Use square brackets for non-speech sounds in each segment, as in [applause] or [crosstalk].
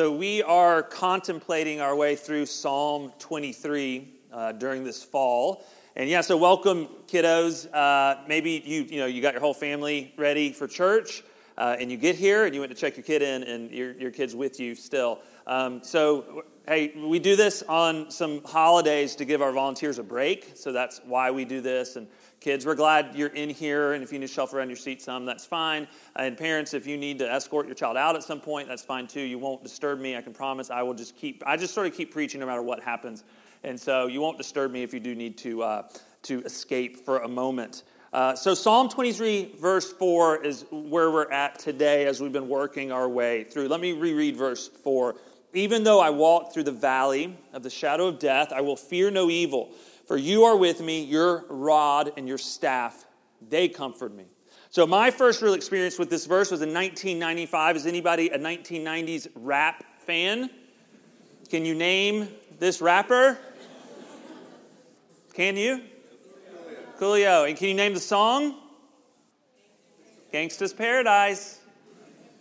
So, we are contemplating our way through Psalm 23 uh, during this fall. And yeah, so welcome, kiddos. Uh, maybe you, you know, you got your whole family ready for church, uh, and you get here and you went to check your kid in, and your, your kid's with you still. Um, so, hey, we do this on some holidays to give our volunteers a break. So that's why we do this. And Kids, we're glad you're in here, and if you need to shuffle around your seat some, that's fine. And parents, if you need to escort your child out at some point, that's fine too. You won't disturb me. I can promise. I will just keep. I just sort of keep preaching no matter what happens, and so you won't disturb me if you do need to uh, to escape for a moment. Uh, so Psalm 23, verse 4, is where we're at today as we've been working our way through. Let me reread verse 4. Even though I walk through the valley of the shadow of death, I will fear no evil for you are with me, your rod and your staff, they comfort me. So, my first real experience with this verse was in 1995. Is anybody a 1990s rap fan? Can you name this rapper? Can you? Coolio. And can you name the song? Gangsta's Paradise.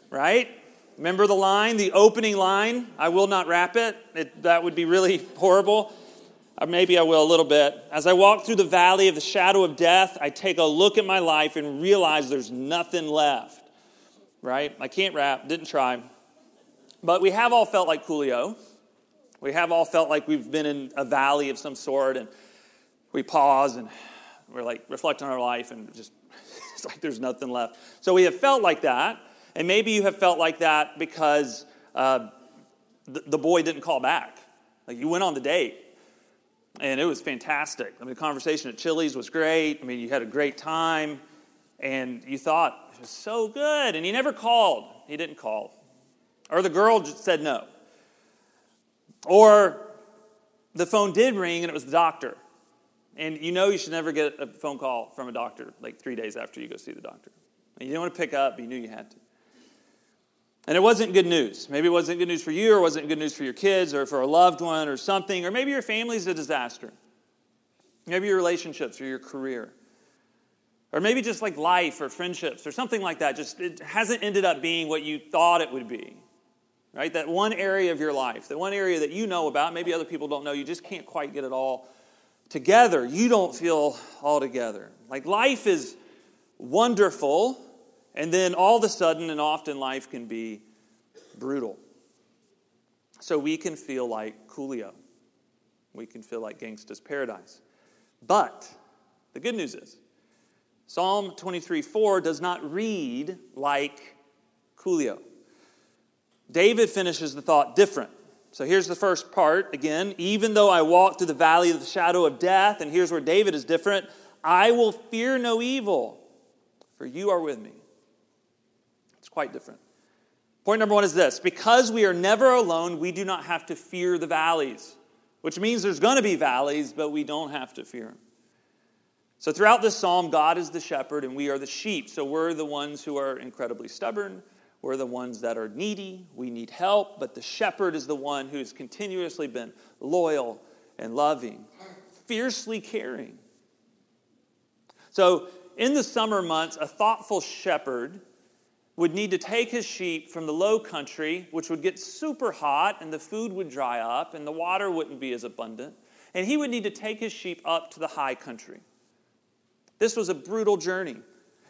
Right? Remember the line, the opening line? I will not rap it. it that would be really [laughs] horrible or maybe I will a little bit. As I walk through the valley of the shadow of death, I take a look at my life and realize there's nothing left. Right? I can't rap, didn't try. But we have all felt like Coolio. We have all felt like we've been in a valley of some sort and we pause and we're like reflect on our life and just [laughs] it's like there's nothing left. So we have felt like that. And maybe you have felt like that because uh, the, the boy didn't call back. Like you went on the date and it was fantastic. I mean, the conversation at Chili's was great. I mean, you had a great time, and you thought it was so good. And he never called. He didn't call, or the girl just said no, or the phone did ring and it was the doctor. And you know you should never get a phone call from a doctor like three days after you go see the doctor. And you didn't want to pick up, but you knew you had to. And it wasn't good news. Maybe it wasn't good news for you, or wasn't good news for your kids, or for a loved one, or something. Or maybe your family's a disaster. Maybe your relationships or your career. Or maybe just like life or friendships or something like that. Just it hasn't ended up being what you thought it would be. Right? That one area of your life, that one area that you know about, maybe other people don't know, you just can't quite get it all together. You don't feel all together. Like life is wonderful, and then all of a sudden, and often life can be brutal. So we can feel like Coolio. We can feel like Gangsta's Paradise. But the good news is, Psalm 23 4 does not read like Coolio. David finishes the thought different. So here's the first part again. Even though I walk through the valley of the shadow of death, and here's where David is different, I will fear no evil, for you are with me. Quite different. Point number one is this because we are never alone, we do not have to fear the valleys, which means there's going to be valleys, but we don't have to fear them. So, throughout this psalm, God is the shepherd and we are the sheep. So, we're the ones who are incredibly stubborn. We're the ones that are needy. We need help. But the shepherd is the one who's continuously been loyal and loving, fiercely caring. So, in the summer months, a thoughtful shepherd would need to take his sheep from the low country, which would get super hot and the food would dry up and the water wouldn't be as abundant, and he would need to take his sheep up to the high country. This was a brutal journey.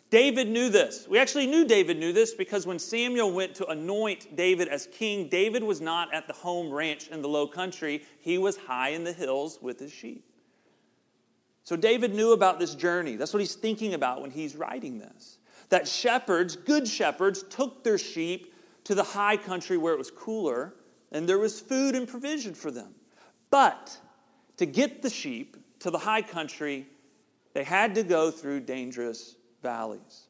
David knew this. We actually knew David knew this because when Samuel went to anoint David as king, David was not at the home ranch in the low country. He was high in the hills with his sheep. So David knew about this journey. That's what he's thinking about when he's writing this that shepherds, good shepherds, took their sheep to the high country where it was cooler and there was food and provision for them. But to get the sheep to the high country, they had to go through dangerous valleys.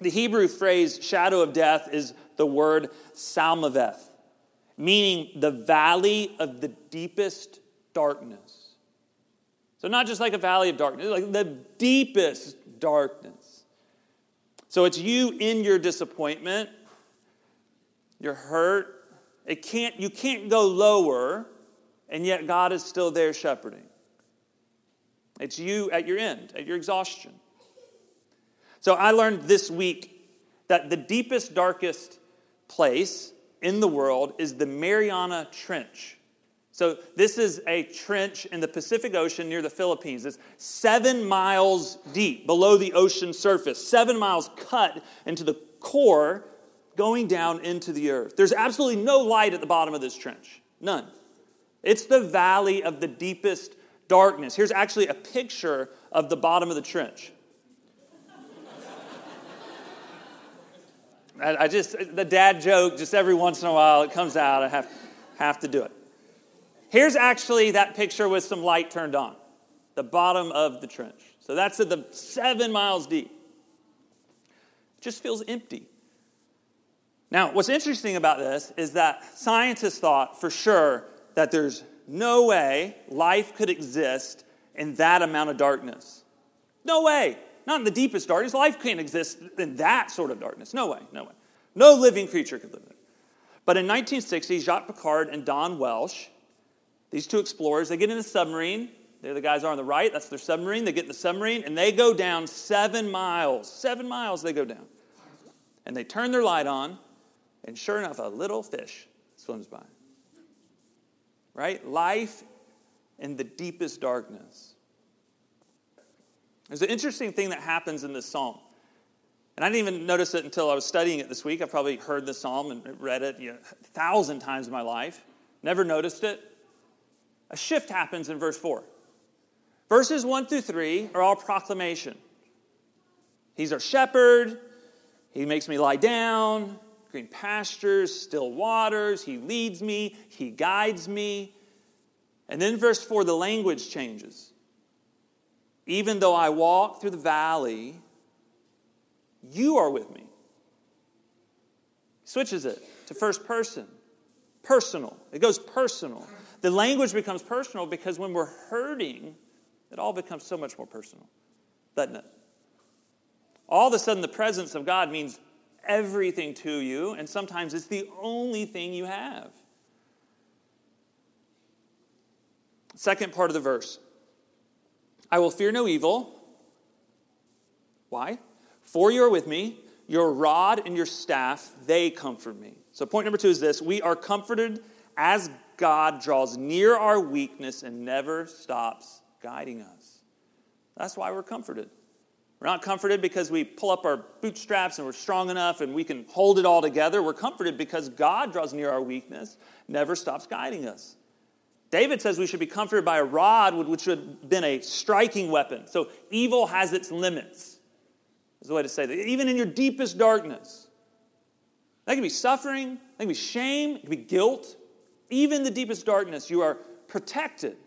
The Hebrew phrase shadow of death is the word salmaveth, meaning the valley of the deepest darkness. So, not just like a valley of darkness, like the deepest darkness. So it's you in your disappointment, your hurt. It can't, you can't go lower, and yet God is still there shepherding. It's you at your end, at your exhaustion. So I learned this week that the deepest, darkest place in the world is the Mariana Trench. So, this is a trench in the Pacific Ocean near the Philippines. It's seven miles deep below the ocean surface, seven miles cut into the core, going down into the earth. There's absolutely no light at the bottom of this trench. None. It's the valley of the deepest darkness. Here's actually a picture of the bottom of the trench. [laughs] I, just, the dad joke, just every once in a while it comes out. I have, have to do it. Here's actually that picture with some light turned on, the bottom of the trench. So that's at the seven miles deep. It just feels empty. Now, what's interesting about this is that scientists thought for sure that there's no way life could exist in that amount of darkness. No way. Not in the deepest darkness. Life can't exist in that sort of darkness. No way, no way. No living creature could live there. But in 1960, Jacques Piccard and Don Walsh, these two explorers, they get in a submarine. There the guys are on the right. That's their submarine. They get in the submarine and they go down seven miles. Seven miles they go down. And they turn their light on, and sure enough, a little fish swims by. Right? Life in the deepest darkness. There's an interesting thing that happens in this psalm. And I didn't even notice it until I was studying it this week. I've probably heard the psalm and read it you know, a thousand times in my life. Never noticed it. A shift happens in verse 4. Verses 1 through 3 are all proclamation. He's our shepherd. He makes me lie down, green pastures, still waters. He leads me, He guides me. And then verse 4, the language changes. Even though I walk through the valley, you are with me. He Switches it to first person, personal. It goes personal. The language becomes personal because when we're hurting, it all becomes so much more personal, doesn't it? All of a sudden, the presence of God means everything to you, and sometimes it's the only thing you have. Second part of the verse I will fear no evil. Why? For you are with me, your rod and your staff, they comfort me. So, point number two is this we are comforted as God draws near our weakness and never stops guiding us. That's why we're comforted. We're not comforted because we pull up our bootstraps and we're strong enough and we can hold it all together. We're comforted because God draws near our weakness, never stops guiding us. David says we should be comforted by a rod, which would have been a striking weapon. So evil has its limits, is the way to say that. Even in your deepest darkness, that can be suffering, that can be shame, it can be guilt. Even the deepest darkness, you are protected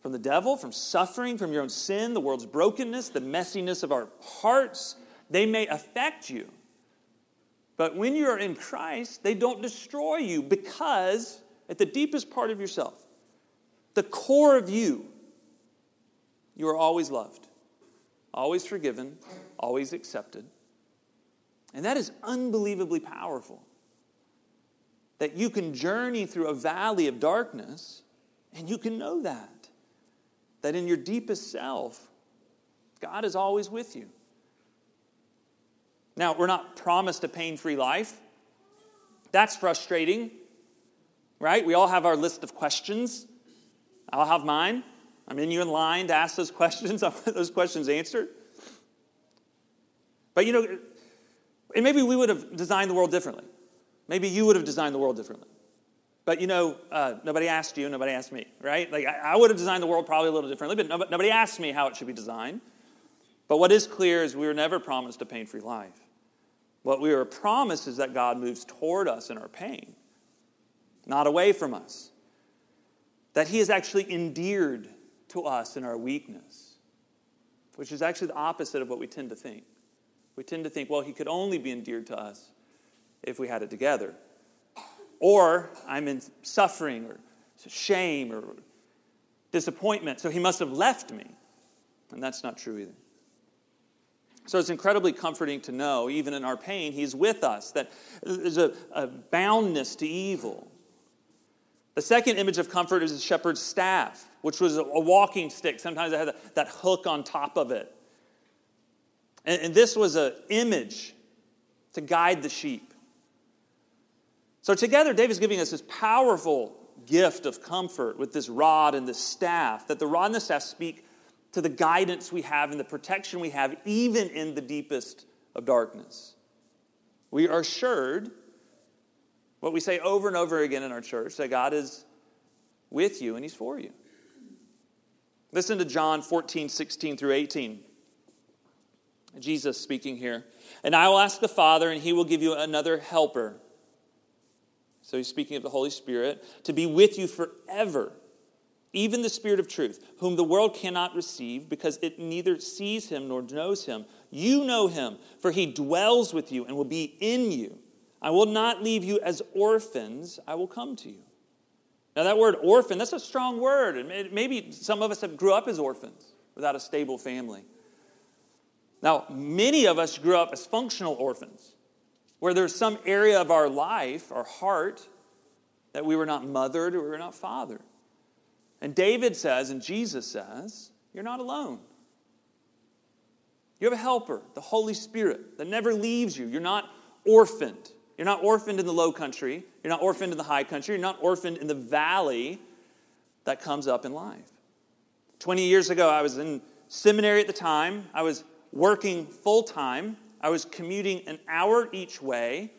from the devil, from suffering, from your own sin, the world's brokenness, the messiness of our hearts. They may affect you. But when you are in Christ, they don't destroy you because at the deepest part of yourself, the core of you, you are always loved, always forgiven, always accepted. And that is unbelievably powerful. That you can journey through a valley of darkness and you can know that. That in your deepest self, God is always with you. Now, we're not promised a pain free life. That's frustrating right? We all have our list of questions. I'll have mine. I'm in you in line to ask those questions. [laughs] I want those questions answered. But you know, and maybe we would have designed the world differently. Maybe you would have designed the world differently. But you know, uh, nobody asked you, nobody asked me, right? Like I, I, would have designed the world probably a little differently, but nobody, nobody asked me how it should be designed. But what is clear is we were never promised a pain free life. What we were promised is that God moves toward us in our pain not away from us. That He is actually endeared to us in our weakness, which is actually the opposite of what we tend to think. We tend to think, well, He could only be endeared to us if we had it together. Or I'm in suffering or shame or disappointment, so He must have left me. And that's not true either. So it's incredibly comforting to know, even in our pain, He's with us, that there's a, a boundness to evil. The second image of comfort is a shepherd's staff, which was a walking stick. Sometimes it had that hook on top of it. And this was an image to guide the sheep. So, together, David's giving us this powerful gift of comfort with this rod and this staff, that the rod and the staff speak to the guidance we have and the protection we have, even in the deepest of darkness. We are assured what we say over and over again in our church that God is with you and He's for you. Listen to John 14, 16 through 18. Jesus speaking here. And I will ask the Father, and He will give you another helper. So He's speaking of the Holy Spirit, to be with you forever even the Spirit of truth, whom the world cannot receive because it neither sees him nor knows him. You know him, for he dwells with you and will be in you. I will not leave you as orphans, I will come to you. Now, that word orphan, that's a strong word. And maybe some of us have grew up as orphans without a stable family. Now, many of us grew up as functional orphans, where there's some area of our life, our heart, that we were not mothered or we were not fathered. And David says, and Jesus says, you're not alone. You have a helper, the Holy Spirit, that never leaves you. You're not orphaned. You're not orphaned in the low country. You're not orphaned in the high country. You're not orphaned in the valley that comes up in life. 20 years ago, I was in seminary at the time. I was working full time. I was commuting an hour each way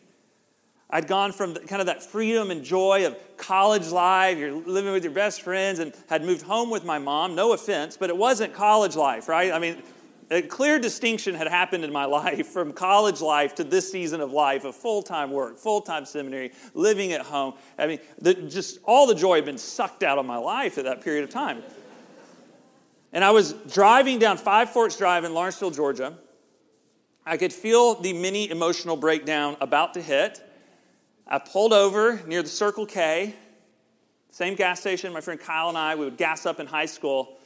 I'd gone from kind of that freedom and joy of college life, you're living with your best friends, and had moved home with my mom. No offense, but it wasn't college life, right? I mean, a clear distinction had happened in my [laughs] life from college life to this season of life of full time work, full time seminary, living at home. I mean, the, just all the joy had been sucked out of my life at that period of time. And I was driving down Five Forks Drive in Lawrenceville, Georgia. I could feel the mini emotional breakdown about to hit. I pulled over near the Circle K, same gas station my friend Kyle and I, we would gas up in high school.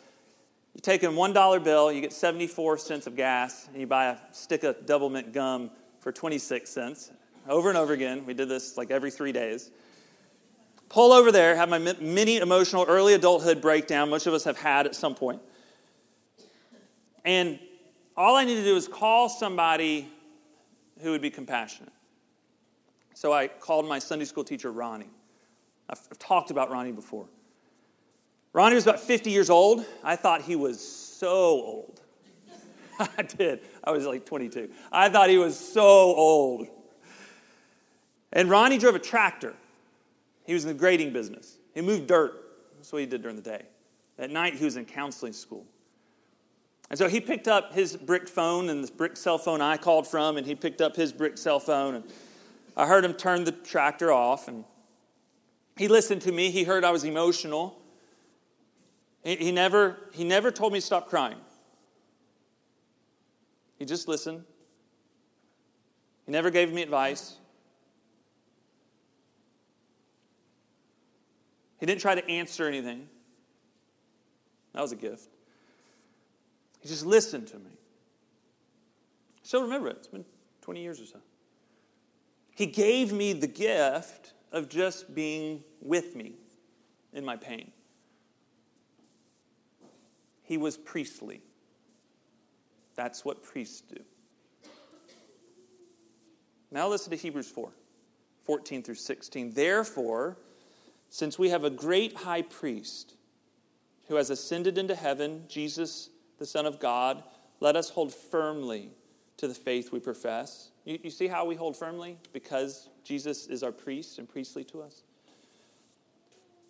You take a $1 bill, you get 74 cents of gas, and you buy a stick of double mint gum for 26 cents. Over and over again. We did this like every three days. Pull over there, have my mini emotional early adulthood breakdown, most of us have had at some point. And all I need to do is call somebody who would be compassionate. So I called my Sunday school teacher, Ronnie. I've, I've talked about Ronnie before. Ronnie was about 50 years old. I thought he was so old. [laughs] I did. I was like 22. I thought he was so old. And Ronnie drove a tractor. He was in the grading business. He moved dirt. That's what he did during the day. At night, he was in counseling school. And so he picked up his brick phone and the brick cell phone I called from, and he picked up his brick cell phone. And I heard him turn the tractor off, and he listened to me. He heard I was emotional. He, he, never, he never told me to stop crying. He just listened. He never gave me advice. He didn't try to answer anything. That was a gift. He just listened to me. I still remember it. It's been 20 years or so. He gave me the gift of just being with me in my pain. He was priestly. That's what priests do. Now listen to Hebrews 4 14 through 16. Therefore, since we have a great high priest who has ascended into heaven, Jesus, the Son of God, let us hold firmly to the faith we profess. You, you see how we hold firmly? Because Jesus is our priest and priestly to us.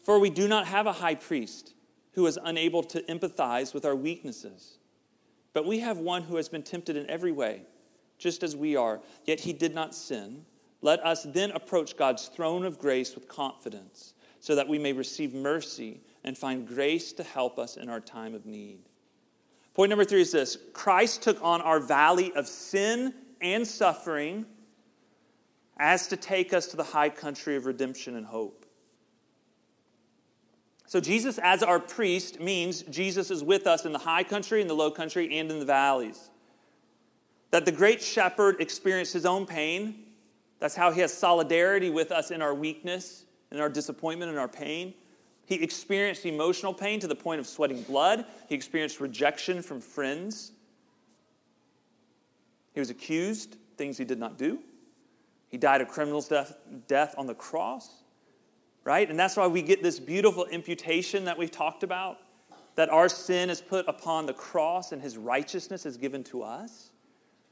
For we do not have a high priest who is unable to empathize with our weaknesses, but we have one who has been tempted in every way, just as we are, yet he did not sin. Let us then approach God's throne of grace with confidence, so that we may receive mercy and find grace to help us in our time of need. Point number three is this Christ took on our valley of sin and suffering as to take us to the high country of redemption and hope. So, Jesus as our priest means Jesus is with us in the high country, in the low country, and in the valleys. That the great shepherd experienced his own pain. That's how he has solidarity with us in our weakness, in our disappointment, in our pain. He experienced emotional pain to the point of sweating blood. He experienced rejection from friends. He was accused, things he did not do. He died a criminal's death, death on the cross, right? And that's why we get this beautiful imputation that we've talked about that our sin is put upon the cross and his righteousness is given to us.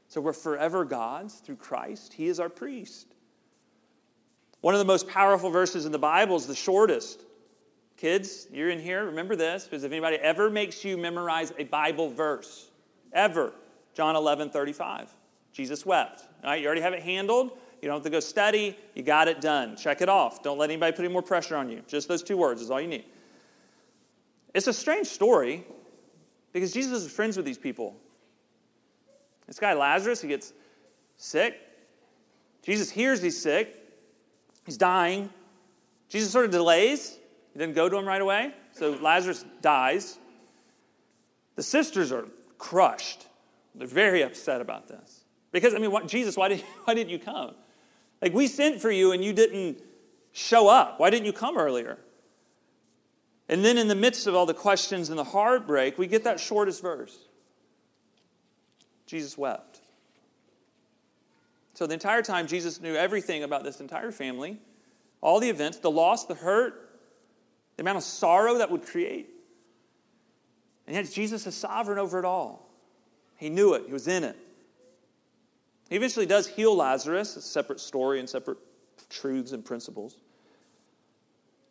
So we're forever God's through Christ. He is our priest. One of the most powerful verses in the Bible is the shortest. Kids, you're in here, remember this, because if anybody ever makes you memorize a Bible verse, ever, John 11, 35. Jesus wept. All right, you already have it handled. You don't have to go study. You got it done. Check it off. Don't let anybody put any more pressure on you. Just those two words is all you need. It's a strange story because Jesus is friends with these people. This guy, Lazarus, he gets sick. Jesus hears he's sick. He's dying. Jesus sort of delays. He doesn't go to him right away. So Lazarus dies. The sisters are crushed. They're very upset about this. Because, I mean, what, Jesus, why, did, [laughs] why didn't you come? Like, we sent for you and you didn't show up. Why didn't you come earlier? And then, in the midst of all the questions and the heartbreak, we get that shortest verse Jesus wept. So, the entire time, Jesus knew everything about this entire family, all the events, the loss, the hurt, the amount of sorrow that would create. And yet, Jesus is sovereign over it all. He knew it, he was in it. He eventually does heal Lazarus, a separate story and separate truths and principles.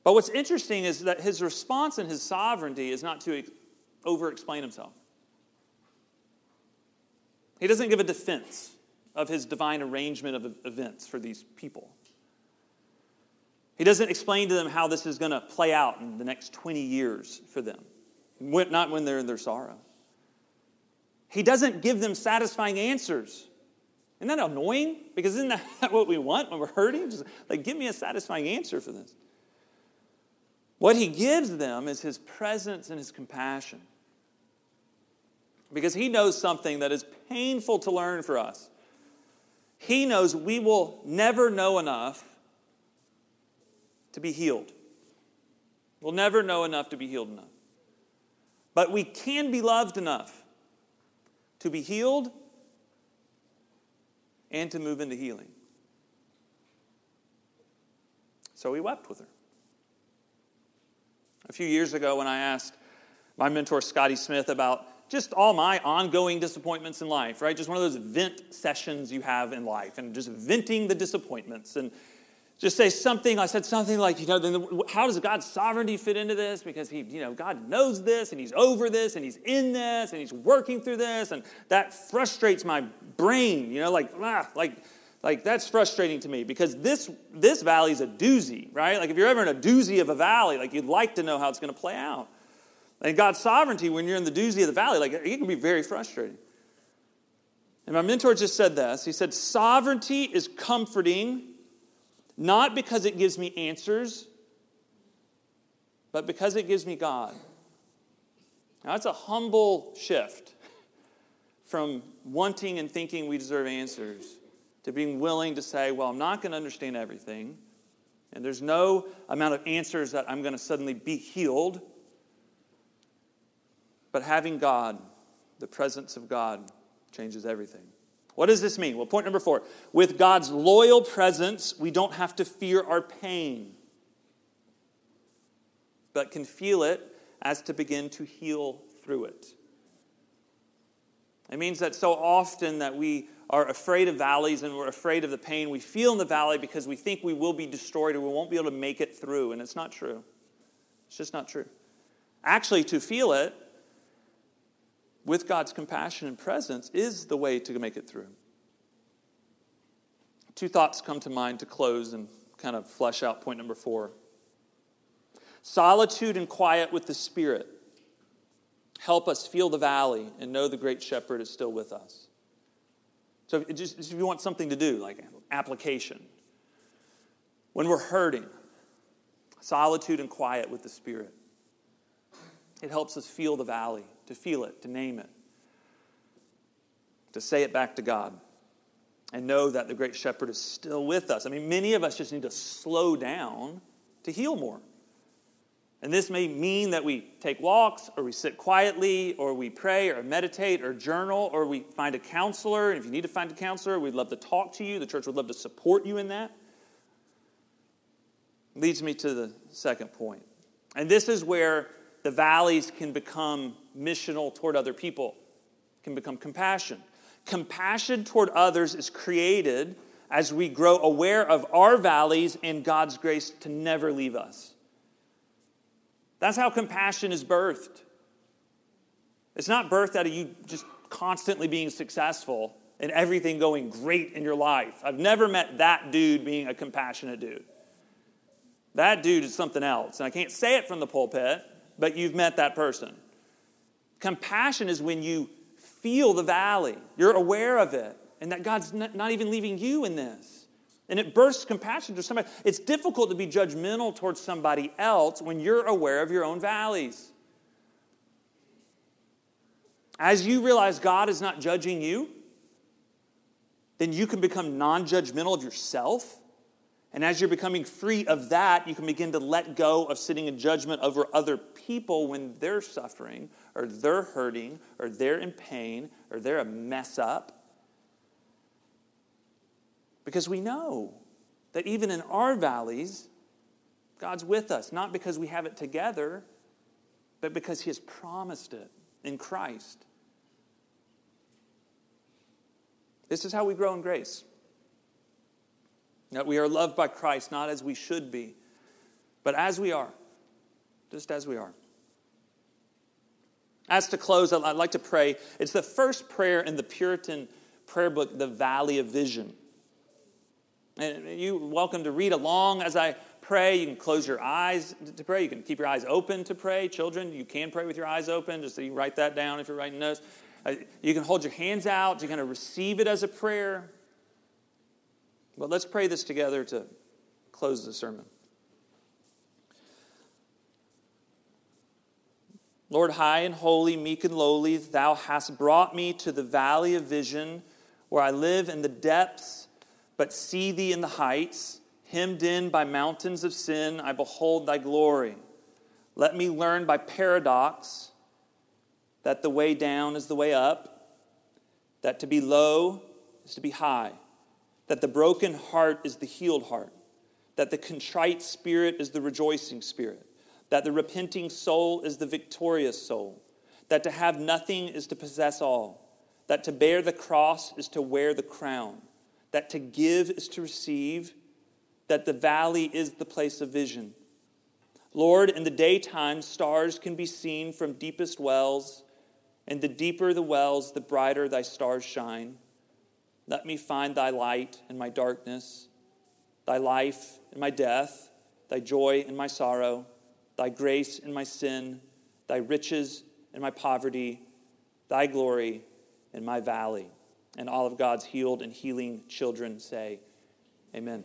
But what's interesting is that his response and his sovereignty is not to over explain himself. He doesn't give a defense of his divine arrangement of events for these people. He doesn't explain to them how this is going to play out in the next 20 years for them, not when they're in their sorrow. He doesn't give them satisfying answers. Isn't that annoying? Because isn't that [laughs] what we want when we're hurting? Just like, give me a satisfying answer for this. What he gives them is his presence and his compassion. Because he knows something that is painful to learn for us. He knows we will never know enough to be healed. We'll never know enough to be healed enough. But we can be loved enough to be healed and to move into healing. So he wept with her. A few years ago, when I asked my mentor, Scotty Smith, about just all my ongoing disappointments in life, right? Just one of those vent sessions you have in life and just venting the disappointments. And just say something, I said something like, you know, then how does God's sovereignty fit into this? Because he, you know, God knows this and he's over this and he's in this and he's working through this. And that frustrates my brain, you know, like, ah, like, like that's frustrating to me because this this valley is a doozy, right? Like if you're ever in a doozy of a valley, like you'd like to know how it's going to play out. And God's sovereignty, when you're in the doozy of the valley, like it can be very frustrating. And my mentor just said this. He said, Sovereignty is comforting, not because it gives me answers, but because it gives me God. Now, that's a humble shift from wanting and thinking we deserve answers to being willing to say, well, I'm not going to understand everything, and there's no amount of answers that I'm going to suddenly be healed. But having God, the presence of God, changes everything. What does this mean? Well, point number four with God's loyal presence, we don't have to fear our pain, but can feel it as to begin to heal through it. It means that so often that we are afraid of valleys and we're afraid of the pain we feel in the valley because we think we will be destroyed or we won't be able to make it through. And it's not true. It's just not true. Actually, to feel it with God's compassion and presence is the way to make it through. Two thoughts come to mind to close and kind of flesh out point number four solitude and quiet with the Spirit help us feel the valley and know the great shepherd is still with us. So if, just, if you want something to do, like application, when we're hurting, solitude and quiet with the Spirit, it helps us feel the valley, to feel it, to name it, to say it back to God, and know that the great shepherd is still with us. I mean, many of us just need to slow down to heal more. And this may mean that we take walks, or we sit quietly, or we pray, or meditate, or journal, or we find a counselor. And if you need to find a counselor, we'd love to talk to you. The church would love to support you in that. Leads me to the second point. And this is where the valleys can become missional toward other people, can become compassion. Compassion toward others is created as we grow aware of our valleys and God's grace to never leave us. That's how compassion is birthed. It's not birthed out of you just constantly being successful and everything going great in your life. I've never met that dude being a compassionate dude. That dude is something else. And I can't say it from the pulpit, but you've met that person. Compassion is when you feel the valley, you're aware of it, and that God's not even leaving you in this. And it bursts compassion to somebody. It's difficult to be judgmental towards somebody else when you're aware of your own valleys. As you realize God is not judging you, then you can become non judgmental of yourself. And as you're becoming free of that, you can begin to let go of sitting in judgment over other people when they're suffering, or they're hurting, or they're in pain, or they're a mess up. Because we know that even in our valleys, God's with us, not because we have it together, but because He has promised it in Christ. This is how we grow in grace. That we are loved by Christ, not as we should be, but as we are, just as we are. As to close, I'd like to pray. It's the first prayer in the Puritan prayer book, The Valley of Vision. And you're welcome to read along as I pray. You can close your eyes to pray. You can keep your eyes open to pray. Children, you can pray with your eyes open. Just so you write that down if you're writing notes. Uh, you can hold your hands out to kind of receive it as a prayer. But let's pray this together to close the sermon. Lord, high and holy, meek and lowly, thou hast brought me to the valley of vision where I live in the depths but see thee in the heights, hemmed in by mountains of sin, I behold thy glory. Let me learn by paradox that the way down is the way up, that to be low is to be high, that the broken heart is the healed heart, that the contrite spirit is the rejoicing spirit, that the repenting soul is the victorious soul, that to have nothing is to possess all, that to bear the cross is to wear the crown that to give is to receive, that the valley is the place of vision. Lord, in the daytime, stars can be seen from deepest wells, and the deeper the wells, the brighter thy stars shine. Let me find thy light in my darkness, thy life in my death, thy joy in my sorrow, thy grace in my sin, thy riches in my poverty, thy glory in my valley. And all of God's healed and healing children say, Amen.